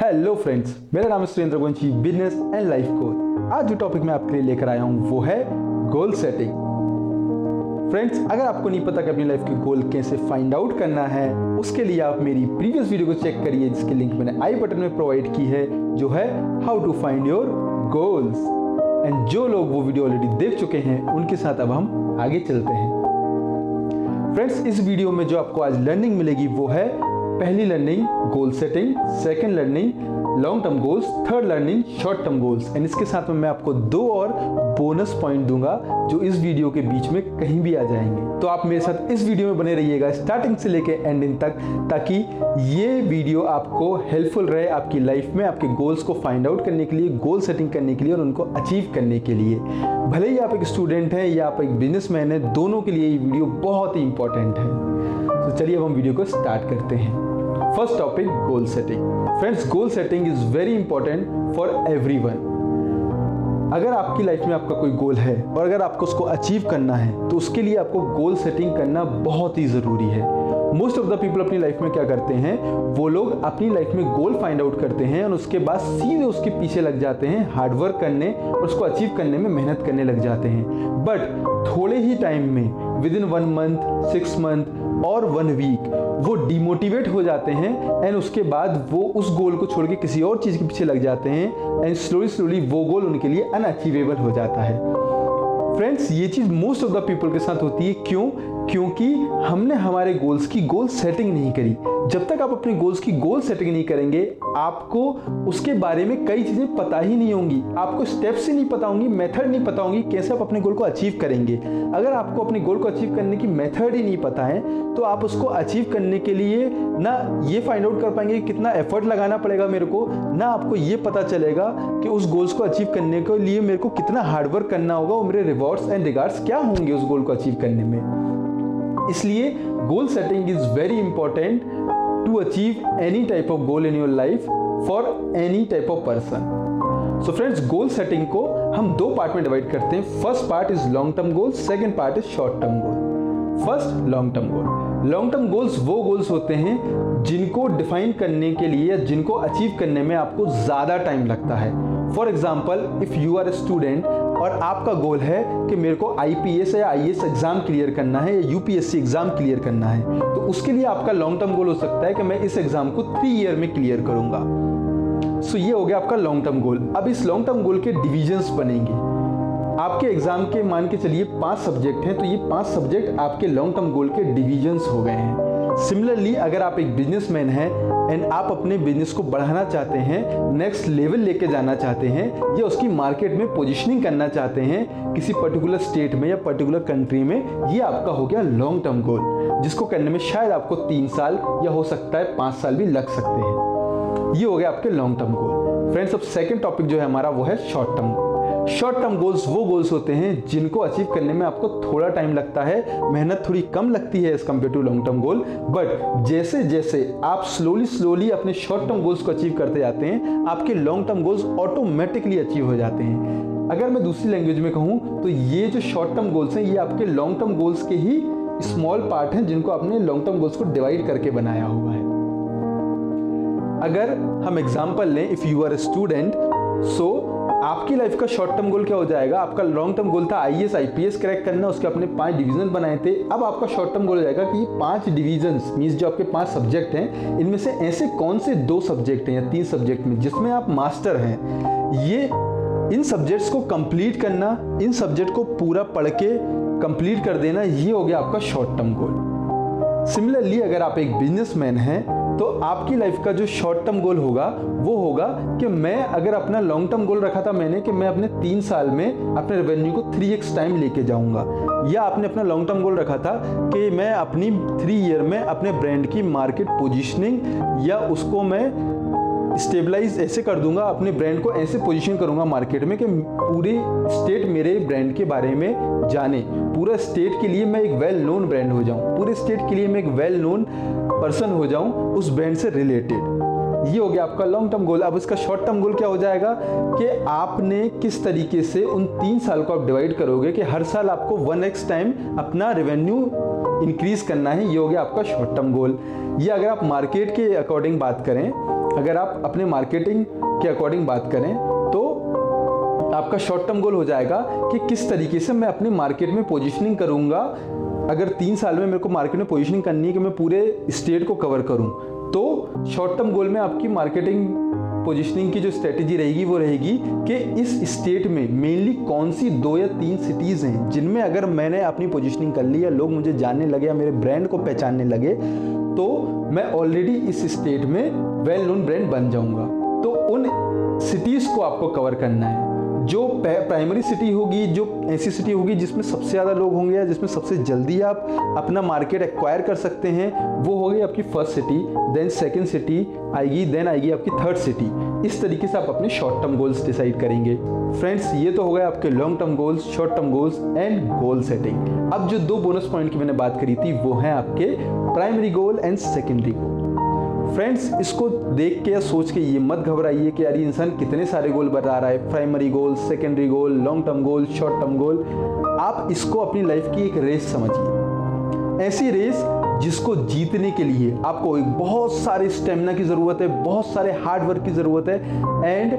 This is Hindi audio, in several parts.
हेलो फ्रेंड्स मेरा नाम है Surendra Gonchi business and life coach आज जो टॉपिक मैं आपके लिए लेकर आया हूँ, वो है गोल सेटिंग फ्रेंड्स अगर आपको नहीं पता कि अपनी लाइफ के गोल कैसे फाइंड आउट करना है, उसके लिए आप मेरी प्रीवियस वीडियो को चेक करिए, जिसकी लिंक मैंने आई बटन में प्रोवाइड की है, जो है how to find your goals and जो लोग वो वीडियो ऑलरेडी देख चुके हैं, उनके साथ अब हम आगे चलते हैं. फ्रेंड्स इस वीडियो में जो आपको आज लर्निंग मिलेगी, वो है पहली learning goal setting second learning long term goals third learning short term goals and इसके साथ में मैं आपको दो और बोनस पॉइंट दूँगा, जो इस वीडियो के बीच में कहीं भी आ जाएँगे। तो आप मेरे साथ इस वीडियो में बने रहिएगा स्टार्टिंग से लेके एंडिंग तक, ताकि ये वीडियो आपको हेल्पफुल रहे आपकी लाइफ में, आपके गोल्स को फाइंड आउट करने के लिए गोल सेटिंग करने के लिए और उनको अचीव करने के लिए। भले ही आप एक स्टूडेंट हैं या आप एक बिजनेसमैन हैं, दोनों के लिए ये वीडियो बहुत ही इंपॉर्टेंट है। तो चलिए अब हम वीडियो को स्टार्ट करते हैं। First topic goal setting friends goal setting is very important for everyone अगर आपकी लाइफ में आपका कोई गोल है और अगर आपको उसको अचीव करना है तो उसके लिए आपको गोल सेटिंग करना बहुत ही ज़रूरी है। मोस्ट ऑफ़ द पीपल अपनी लाइफ में क्या करते हैं? वो लोग अपनी लाइफ में गोल फाइंड आउट करते हैं और उसके बाद सीधे उसके पीछे लग जाते हैं हार्डवर्क करने और उसको अचीव करने में मेहनत करने लग जाते हैं। बट थोड़े ही टाइम में within one month six month और वन वीक वो डिमोटिवेट हो जाते हैं एंड उसके बाद वो उस गोल को छोड़ के किसी और चीज़ के पीछे लग जाते हैं एंड स्लोली स्लोली वो गोल उनके लिए अनअचीवेबल हो जाता है। फ्रेंड्स ये चीज़ मोस्ट ऑफ़ द पीपल के साथ होती है। क्यों? क्योंकि हमने हमारे गोल्स की गोल सेटिंग नहीं करी। जब तक आप अपने गोल्स की गोल सेटिंग नहीं करेंगे, आपको उसके बारे में कई चीज़ें पता ही नहीं होंगी। आपको स्टेप्स ही नहीं पता होंगी मेथड नहीं पता होंगी कैसे आप अपने गोल को अचीव करेंगे। अगर आपको अपने गोल को अचीव करने की मेथड ही नहीं पता है तो आप उसको अचीव करने के लिए ना ये फाइंड आउट कर पाएँगे कि कितना एफर्ट लगाना पड़ेगा मेरे को, ना आपको ये पता चलेगा कि उस गोल्स को अचीव करने के लिए मेरे को कितना हार्डवर्क करना होगा और मेरे रिवॉर्ड्स एंड रिगार्ड्स क्या होंगे उस गोल को अचीव करने में। इसलिए goal setting is very important to achieve any type of goal in your life for any type of person so friends goal setting को हम दो पार्ट में डिवाइड करते हैं। First part is long term goal second part is short term goal first long term goal long term goals वो गोल्स होते हैं जिनको डिफाइन करने के लिए या जिनको अचीव करने में आपको ज़्यादा टाइम लगता है। For example if you are a student और आपका गोल है कि मेरे को आईपीएस या आईएएस एग्ज़ाम क्लियर करना है या यूपीएससी एग्ज़ाम क्लियर करना है तो उसके लिए आपका लॉन्ग टर्म गोल हो सकता है कि मैं इस एग्ज़ाम को थ्री ईयर में क्लियर करूँगा। सो so ये हो गया आपका लॉन्ग टर्म गोल अब इस लॉन्ग टर्म गोल के डिविजन्स बनेंगे। आपके एग्ज़ाम के मान के चलिए पाँच सब्जेक्ट हैं तो ये पाँच सब्जेक्ट आपके लॉन्ग टर्म गोल के डिविजन्स हो गए हैं। सिमिलरली अगर आप एक बिजनेसमैन हैं एंड आप अपने बिज़नेस को बढ़ाना चाहते हैं नेक्स्ट लेवल लेके जाना चाहते हैं, या उसकी मार्केट में पोजिशनिंग करना चाहते हैं, किसी पर्टिकुलर स्टेट में या पर्टिकुलर कंट्री में, ये आपका हो गया लॉन्ग टर्म गोल जिसको करने में शायद आपको तीन साल या हो सकता है पाँच साल भी लग सकते हैं। ये हो गया आपके लॉन्ग टर्म गोल फ्रेंड्स अब सेकेंड टॉपिक जो है हमारा, वो है short term goal short term goals वो गोल्स होते हैं जिनको अचीव करने में आपको थोड़ा टाइम लगता है, मेहनत थोड़ी कम लगती है as compare to long term goal but जैसे जैसे आप स्लोली स्लोली अपने शॉर्ट टर्म गोल्स को अचीव करते जाते हैं, आपके long term goals automatically achieve हो जाते हैं। अगर मैं दूसरी लैंग्वेज में कहूँ तो ये जो शॉर्ट टर्म गोल्स हैं, ये आपके लॉन्ग टर्म गोल्स के ही स्मॉल पार्ट हैं जिनको आपने लॉन्ग टर्म गोल्स को डिवाइड करके बनाया हुआ है। अगर हम एग्ज़ाम्पल लें if you are a student so आपकी लाइफ का शॉर्ट टर्म गोल क्या हो जाएगा? आपका लॉन्ग टर्म गोल था I S I P S crack करना, उसके अपने पाँच डिवीज़न बनाए थे। अब आपका शॉर्ट टर्म गोल हो जाएगा कि पाँच डिवीज़न मीन्स जो आपके पाँच सब्जेक्ट हैं, इनमें से ऐसे कौन से दो सब्जेक्ट हैं या तीन सब्जेक्ट में, जिसमें आप मास्टर हैं, ये इन सब्जेक्ट्स को कंप्लीट करना, इन सब्जेक्ट को पूरा पढ़ के कंप्लीट कर देना, ये हो गया आपका शॉर्ट टर्म गोल सिमिलरली अगर आप एक बिजनेसमैन हैं तो आपकी लाइफ का जो शॉर्ट टर्म गोल होगा, वो होगा कि मैं अगर अपना लॉन्ग टर्म गोल रखा था मैंने कि मैं अपने तीन साल में अपने रेवेन्यू को थ्री एक्स टाइम लेके जाऊँगा। या आपने अपना लॉन्ग टर्म गोल रखा था कि मैं अपनी थ्री ईयर में अपने ब्रांड की मार्केट पोजिशनिंग या उसको मैं स्टेबलाइज ऐसे कर दूँगा, अपने ब्रांड को ऐसे पोजीशन करूँगा मार्केट में कि पूरे स्टेट मेरे ब्रांड के बारे में जाने। पूरा स्टेट के लिए मैं एक वेल नोन ब्रांड हो जाऊँ। पूरे स्टेट के लिए मैं एक वेल नोन पर्सन हो जाऊँ, उस ब्रांड से रिलेटेड ये हो गया आपका लॉन्ग टर्म गोल अब इसका शॉर्ट टर्म गोल क्या हो जाएगा कि आपने किस तरीके से उन तीन साल को आप डिवाइड करोगे कि हर साल आपको वन एक्स टाइम अपना रेवेन्यू इंक्रीज करना है, ये हो गया आपका शॉर्ट टर्म गोल ये अगर आप मार्केट के अकॉर्डिंग बात करें, अगर आप अपने मार्केटिंग के अकॉर्डिंग बात करें तो आपका शॉर्ट टर्म गोल हो जाएगा कि किस तरीके से मैं अपने मार्केट में पोजिशनिंग करूँगा अगर तीन साल में मेरे को मार्केट में पोजिशनिंग करनी है कि मैं पूरे स्टेट को कवर करूँ तो शॉर्ट टर्म गोल में आपकी मार्केटिंग पोजिशनिंग की जो स्ट्रेटेजी रहेगी, वो रहेगी कि इस स्टेट में मेनली कौन सी दो या तीन सिटीज़ हैं जिनमें अगर मैंने अपनी पोजिशनिंग कर ली या लोग मुझे जानने लगे या मेरे ब्रांड को पहचानने लगे तो मैं ऑलरेडी इस स्टेट में वेल नोन ब्रांड बन जाऊँगा। तो उन सिटीज़ को आपको कवर करना है। जो प्राइमरी सिटी होगी, जो ऐसी सिटी होगी जिसमें सबसे ज़्यादा लोग होंगे या जिसमें सबसे जल्दी आप अपना मार्केट एक्वायर कर सकते हैं, वो होगी आपकी first city then second city आएगी देन आएगी आपकी थर्ड सिटी इस तरीके से आप अपने शॉर्ट टर्म गोल्स डिसाइड करेंगे। फ्रेंड्स ये तो हो गए आपके long term goals short term goals and goal setting अब जो दो बोनस पॉइंट की मैंने बात करी थी, वो है आपके primary goal and secondary goal friends, इसको देख के या सोच के ये मत घबराइए कि यार इंसान कितने सारे गोल बता रहा है। Primary goal secondary goal long term goal short term goal आप इसको अपनी लाइफ की एक रेस समझिए। ऐसी रेस जिसको जीतने के लिए आपको एक बहुत सारे स्टेमिना की ज़रूरत है, बहुत सारे हार्ड वर्क की ज़रूरत है एंड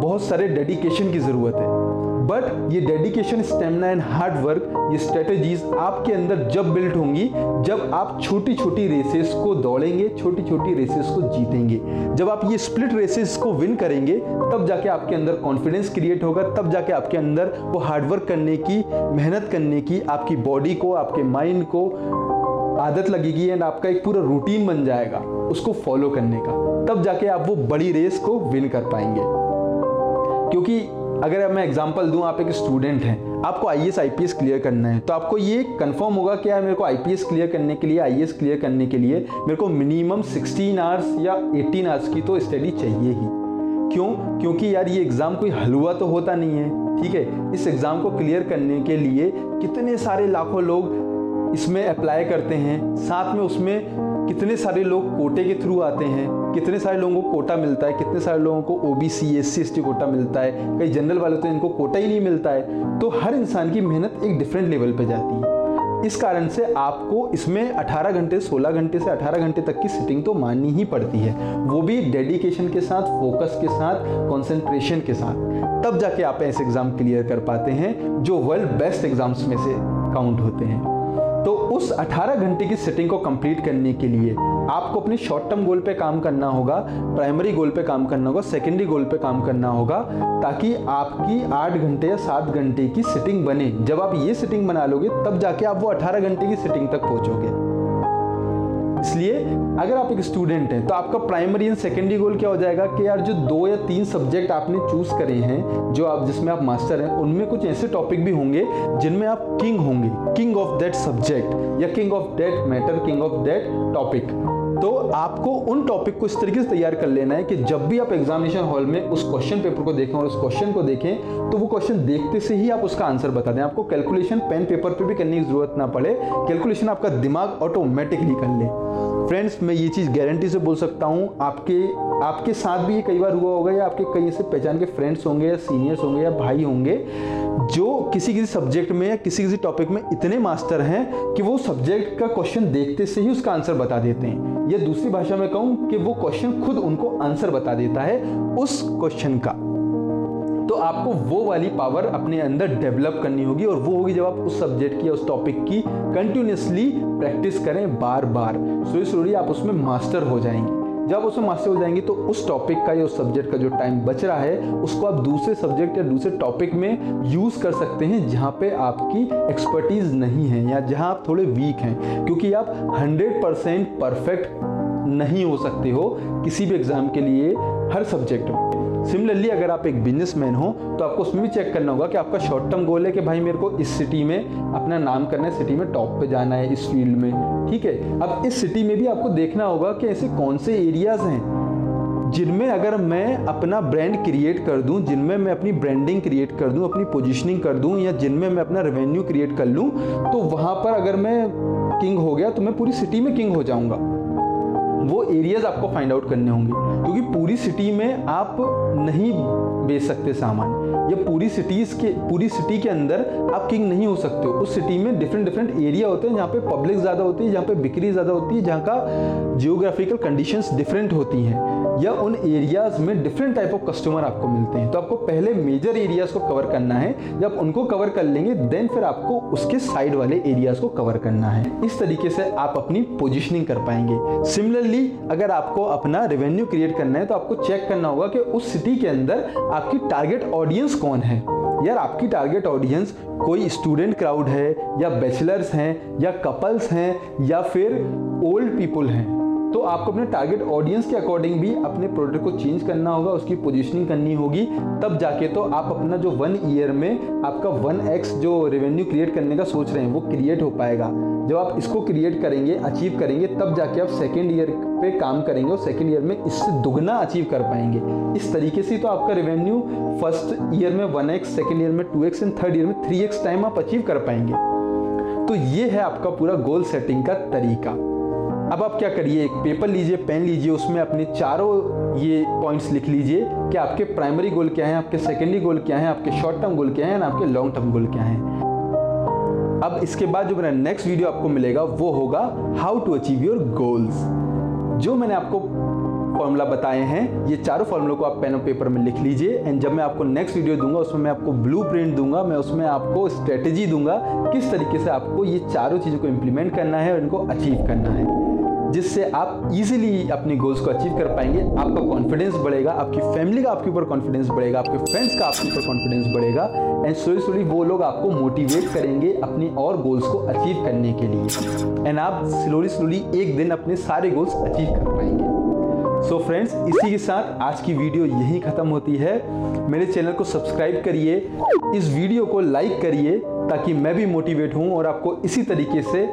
बहुत सारे डेडिकेशन की ज़रूरत है। बट ये dedication stamina and hard work ये स्ट्रेटेजीज आपके अंदर जब बिल्ट होंगी, जब आप छोटी छोटी रेसेस को दौड़ेंगे छोटी छोटी रेसेस को जीतेंगे। जब आप ये स्प्लिट रेसेस को विन करेंगे, तब जाके आपके अंदर कॉन्फिडेंस क्रिएट होगा, तब जाके आपके अंदर वो हार्डवर्क करने की, मेहनत करने की, आपकी बॉडी को, आपके माइंड को आदत लगेगी एंड आपका एक पूरा रूटीन बन जाएगा उसको फॉलो करने का। तब जाके आप वो बड़ी रेस को विन कर पाएँगे। क्योंकि अगर मैं एग्जांपल दूँ, आप एक स्टूडेंट हैं, आपको आई एस आई क्लियर करना है तो आपको ये कंफर्म होगा कि यार मेरे को आई पी एस क्लियर करने के लिए आई क्लियर करने के लिए मेरे को मिनिमम 16 आवर्स या 18 आवर्स की तो स्टडी चाहिए ही। क्यों? क्योंकि यार ये एग्ज़ाम कोई हलवा तो होता नहीं है, ठीक है? इस एग्ज़ाम को क्लियर करने के लिए कितने सारे लाखों लोग इसमें अप्लाई करते हैं, साथ में उसमें कितने सारे लोग कोटे के थ्रू आते हैं कितने सारे लोगों को कोटा मिलता है, कितने सारे लोगों को O B C S C S T quota मिलता है, कई जनरल वाले तो इनको कोटा ही नहीं मिलता है। तो हर इंसान की मेहनत एक डिफरेंट लेवल पे जाती है। इस कारण से आपको इसमें 18 घंटे 16 घंटे से 18 घंटे तक की सिटिंग तो माननी ही पड़ती है। वो भी डेडिकेशन के साथ फोकस के साथ कंसंट्रेशन के साथ। तब जाके आप ऐसे एग्ज़ाम क्लियर कर पाते हैं, जो वर्ल्ड बेस्ट एग्ज़ाम्स में से काउंट होते हैं। तो उस 18 घंटे की सिटिंग को कंप्लीट करने के लिए आपको अपने शॉर्ट टर्म गोल पे काम करना होगा प्राइमरी गोल पे काम करना होगा सेकेंडरी गोल पे काम करना होगा, ताकि आपकी आठ घंटे या सात घंटे की सिटिंग बने। जब आप ये सिटिंग बना लोगे, तब जाके आप वो 18 घंटे की सिटिंग तक पहुंचोगे। इसलिए अगर आप एक स्टूडेंट हैं तो आपका प्राइमरी एंड सेकेंडरी गोल क्या हो जाएगा कि यार जो दो या तीन सब्जेक्ट आपने चूज़ करे हैं, जो आप, जिसमें आप मास्टर हैं, उनमें कुछ ऐसे टॉपिक भी होंगे, जिनमें आप किंग होंगे। किंग ऑफ़ दैट सब्जेक्ट या king of that matter king of that topic तो आपको उन टॉपिक को इस तरीके से तैयार कर लेना है कि जब भी आप एग्जामिनेशन हॉल में उस क्वेश्चन पेपर को देखें और उस क्वेश्चन को देखें तो वो क्वेश्चन देखते से ही आप उसका आंसर बता दें। आपको कैलकुलेशन पेन पेपर पे भी करने की ज़रूरत ना पड़े। कैलकुलेशन आपका दिमाग ऑटोमेटिकली कर ले। फ्रेंड्स मैं ये चीज़ गारंटी से बोल सकता हूँ, आपके आपके साथ भी ये कई बार हुआ होगा या आपके कई ऐसे पहचान के फ्रेंड्स होंगे या सीनियर्स होंगे या भाई होंगे, जो किसी किसी सब्जेक्ट में या किसी किसी टॉपिक में इतने मास्टर हैं कि वो सब्जेक्ट का क्वेश्चन देखते से ही उसका आंसर बता देते हैं। या दूसरी भाषा में कहूँ कि वो क्वेश्चन खुद उनको आंसर बता देता है उस क्वेश्चन का। तो आपको वो वाली पावर अपने अंदर डेवलप करनी होगी और वो होगी जब आप उस सब्जेक्ट की या उस टॉपिक की कंटिन्यूसली प्रैक्टिस करें बार बार स्लोली स्लोली आप उसमें मास्टर हो जाएँगे। जब उसमें मास्टर हो जाएँगे तो उस टॉपिक का या उस सब्जेक्ट का जो टाइम बच रहा है, उसको आप दूसरे सब्जेक्ट या दूसरे टॉपिक में यूज़ कर सकते हैं जहाँ पे आपकी एक्सपर्टीज़ नहीं है या जहाँ आप थोड़े वीक हैं। क्योंकि आप 100 परसेंट परफेक्ट नहीं हो सकते हो किसी भी एग्ज़ाम के लिए हर सब्जेक्ट में। सिमिलरली अगर आप एक बिजनेसमैन हो तो आपको उसमें भी चेक करना होगा कि आपका शॉर्ट टर्म गोल है कि भाई मेरे को इस सिटी में अपना नाम करना है सिटी में टॉप पे जाना है, इस फ़ील्ड में। ठीक है? अब इस सिटी में भी आपको देखना होगा कि ऐसे कौन से एरियाज़ हैं जिनमें अगर मैं अपना ब्रांड क्रिएट कर दूँ, जिनमें मैं अपनी ब्रांडिंग क्रिएट कर दूँ, अपनी पोजीशनिंग कर दूँ, या जिनमें मैं अपना रेवेन्यू क्रिएट कर लूँ तो वहाँ पर अगर मैं किंग हो गया तो मैं पूरी सिटी में किंग हो जाऊँगा। वो एरियाज़ आपको फाइंड आउट करने होंगे। क्योंकि पूरी सिटी में आप नहीं बेच सकते सामान। या पूरी सिटीज़ के, पूरी सिटी के अंदर आप किंग नहीं हो सकते हो। उस सिटी में डिफरेंट डिफरेंट एरिया होते हैं जहाँ पे पब्लिक ज़्यादा होती है, जहाँ पे बिक्री ज़्यादा होती है, जहाँ का जियोग्राफिकल कंडीशंस डिफरेंट होती हैं। या उन एरियाज़ में डिफरेंट टाइप ऑफ़ कस्टमर आपको मिलते हैं। तो आपको पहले मेजर एरियाज़ को कवर करना है। जब उनको कवर कर लेंगे देन फिर आपको उसके साइड वाले एरियाज़ को कवर करना है। इस तरीके से आप अपनी पोजिशनिंग कर पाएँगे। सिमिलरली अगर आपको अपना रेवेन्यू क्रिएट करना है तो आपको चेक करना होगा कि उस सिटी के अंदर आपकी टारगेट ऑडियंस कौन है। यार, आपकी टारगेट ऑडियंस कोई स्टूडेंट क्राउड है, या बैचलर्स हैं, या कपल्स हैं, या फिर ओल्ड पीपल हैं। तो आपको अपने टारगेट ऑडियंस के अकॉर्डिंग भी अपने प्रोडक्ट को चेंज करना होगा, उसकी पोजीशनिंग करनी होगी, तब जाके तो आप अपना जो वन ईयर में आपका वन एक्स जो रेवेन्यू क्रिएट करने का सोच रहे हैं, वो क्रिएट हो पाएगा। जब आप इसको क्रिएट करेंगे अचीव करेंगे, तब जाके आप सेकेंड ईयर पे काम करेंगे और सेकेंड ईयर में इससे दुगना अचीव कर पाएँगे। इस तरीके से तो आपका रेवेन्यू फ़र्स्ट ईयर में वन एक्स सेकेंड ईयर में two x and third year में थ्री एक्स टाइम आप अचीव कर पाएँगे। तो ये है आपका पूरा गोल सेटिंग का तरीका। अब आप क्या करिए, एक पेपर लीजिए पेन लीजिए, उसमें अपने चारों ये पॉइंट्स लिख लीजिए कि आपके प्राइमरी गोल क्या है, आपके सेकेंडरी गोल क्या है, आपके शॉर्ट टर्म गोल क्या है आपके लॉन्ग टर्म गोल क्या है। अब इसके बाद जो मेरा नेक्स्ट वीडियो आपको मिलेगा, वो होगा how to achieve your goals जो मैंने आपको फॉर्मूला बताए हैं, ये चारों फॉर्मूलों को आप पेन और पेपर में लिख लीजिए एंड जब मैं आपको नेक्स्ट वीडियो दूँगा, उसमें मैं आपको ब्लू प्रिंट दूँगा, मैं उसमें आपको स्ट्रेटेजी दूँगा, किस तरीके से आपको ये चारों चीज़ों को इम्प्लीमेंट करना है और इनको अचीव करना है। जिससे आप इजीली अपने गोल्स को अचीव कर पाएँगे। आपका कॉन्फिडेंस बढ़ेगा, आपकी फैमिली का आपके ऊपर कॉन्फिडेंस बढ़ेगा, आपके फ्रेंड्स का आपके ऊपर कॉन्फिडेंस बढ़ेगा। एंड स्लोली स्लोली वो लोग आपको मोटिवेट करेंगे अपनी और गोल्स को अचीव करने के लिए। एंड आप स्लोली स्लोली एक दिन अपने सारे गोल्स अचीव कर पाएँगे। सो so फ्रेंड्स इसी के साथ आज की वीडियो यही ख़त्म होती है। मेरे चैनल को सब्सक्राइब करिए, इस वीडियो को लाइक करिए, ताकि मैं भी मोटिवेट हूँ और आपको इसी तरीके से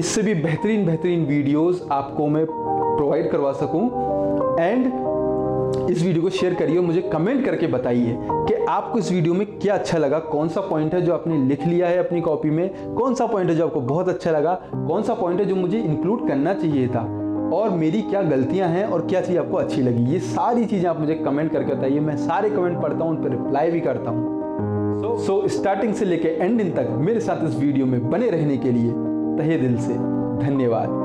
इससे भी बेहतरीन बेहतरीन वीडियोस आपको मैं प्रोवाइड करवा सकूँ। एंड इस वीडियो को शेयर करिए मुझे कमेंट करके बताइए कि आपको इस वीडियो में क्या अच्छा लगा, कौन सा पॉइंट है जो आपने लिख लिया है अपनी कॉपी में, कौन सा पॉइंट है जो आपको बहुत अच्छा लगा, कौन सा पॉइंट है जो मुझे इंक्लूड करना चाहिए था, और मेरी क्या गलतियाँ हैं और क्या चीज़ आपको अच्छी लगी। ये सारी चीज़ें आप मुझे कमेंट करके बताइए, मैं सारे कमेंट पढ़ता हूँ, उन पर रिप्लाई भी करता हूँ। सो स्टार्टिंग से लेके एंडिंग तक मेरे साथ इस वीडियो में बने रहने के लिए तहे दिल से धन्यवाद।